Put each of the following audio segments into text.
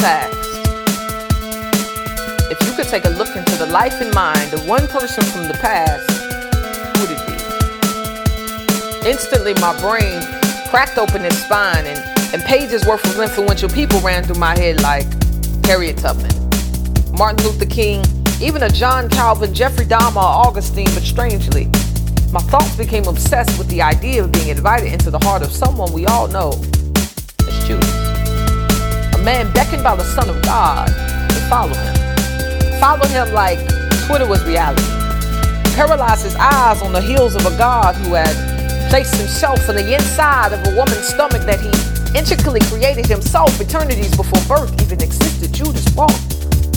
asked if you could take a look into the life and mind of one person from the past, who would it be? Instantly, my brain cracked open its spine, and, and pages worth of influential people ran through my head like Harriet Tubman, Martin Luther King, even a John Calvin, Jeffrey Dahmer, Augustine, but strangely, my thoughts became obsessed with the idea of being invited into the heart of someone we all know as Judas. Man beckoned by the Son of God to follow him Follow him like Twitter was reality. Paralyzed his eyes on the heels of a God who had placed himself in the inside of a woman's stomach that he intricately created himself eternities before birth even existed. Judas walked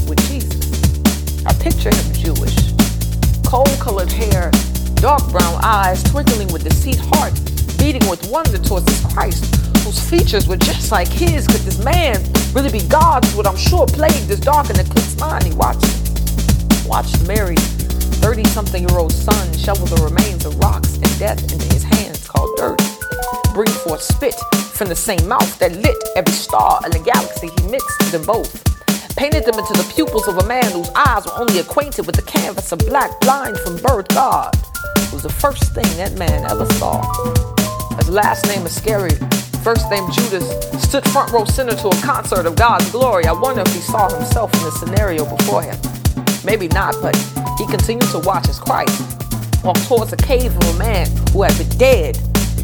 with Jesus. I picture him Jewish, cold colored hair, dark brown eyes, twinkling with deceit, heart beating with wonder towards this Christ whose features were just like his. Could this man really be God's? What I'm sure plagued this dark and eclipsed mind. He watched, watched Mary, 30 something year old son, shovel the remains of rocks and death into his hands called dirt. Bring forth spit from the same mouth that lit every star in the galaxy. He mixed them both painted them into the pupils of a man whose eyes were only acquainted with the canvas of black, blind from birth. God was the first thing that man ever saw. His last name is scary. First named Judas stood front row center to a concert of God's glory. I wonder if he saw himself in the scenario before him. Maybe not, but he continued to watch as Christ walked towards a cave of a man who had been dead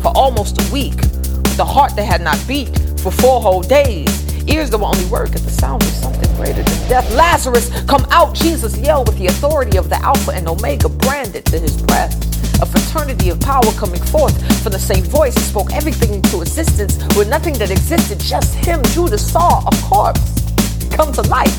for almost a week, with a heart that had not beat for four whole days, ears that were only work at the sound of something greater than death. Lazarus, come out! Jesus yelled with the authority of the Alpha and Omega branded to his breast a fraternity of power coming forth from the same voice. He spoke everything into existence with nothing that existed, just him. Judas saw a corpse come to life.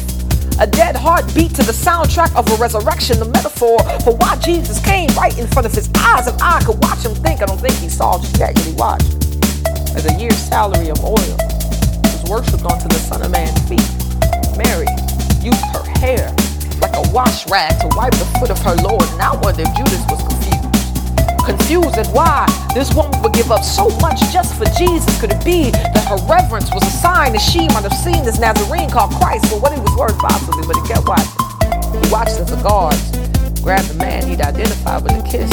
A dead heart beat to the soundtrack of a resurrection, the metaphor for why Jesus came right in front of his eyes. And I could watch him think. I don't think he saw just he watched. As a year's salary of oil was worshipped onto the Son of Man's feet. Mary used her hair like a wash rag to wipe the foot of her Lord. And I wonder if Judas was confused at why this woman would give up so much just for Jesus. Could it be that her reverence was a sign that she might have seen this Nazarene called Christ for what he was worth, possibly? But kept watching. He watched as the guards grabbed the man he'd identified with a kiss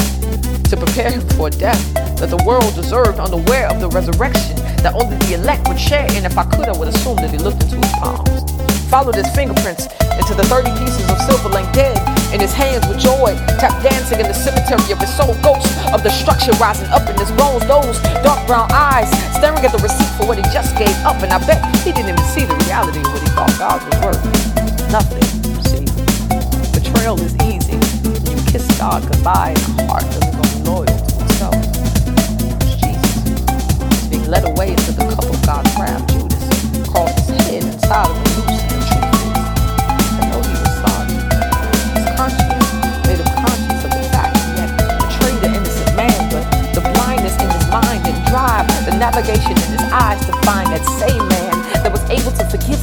to prepare him for death that the world deserved, unaware of the resurrection that only the elect would share in. If I could, I would assume that he looked into his palms, followed his fingerprints into the 30 pieces of silver link dead in his hands with joy, tap dancing in the cemetery of his soul, ghost of destruction rising up in his bones, those dark brown eyes staring at the receipt for what he just gave up. And I bet he didn't even see the reality of what he thought God was worth. Nothing, you see. Betrayal is easy. You kiss God goodbye and the heart doesn't go loyal to itself. Jesus. Being led away into the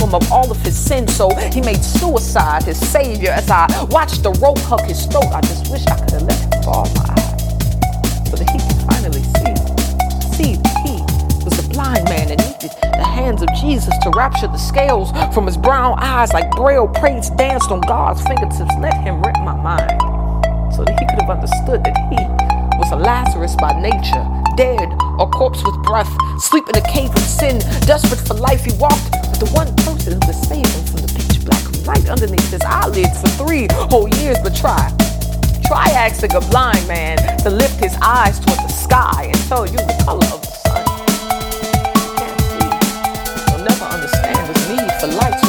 him of all of his sins. So he made suicide his savior. As I watched the rope hug his throat, I just wish I could have let him fall my eyes so that he could finally see. See, he was a blind man and needed the hands of Jesus to rapture the scales from his brown eyes like braille praise danced on God's fingertips. Let him rip my mind so that he could have understood that he was a Lazarus by nature dead or corpse with breath, sleep in a cave of sin, desperate for life. He walked the one person who could save him from the pitch black light underneath his eyelids for three whole years. But try, try asking a blind man to lift his eyes toward the sky and tell you the color of the sun. You can't see. You'll never understand his need for light.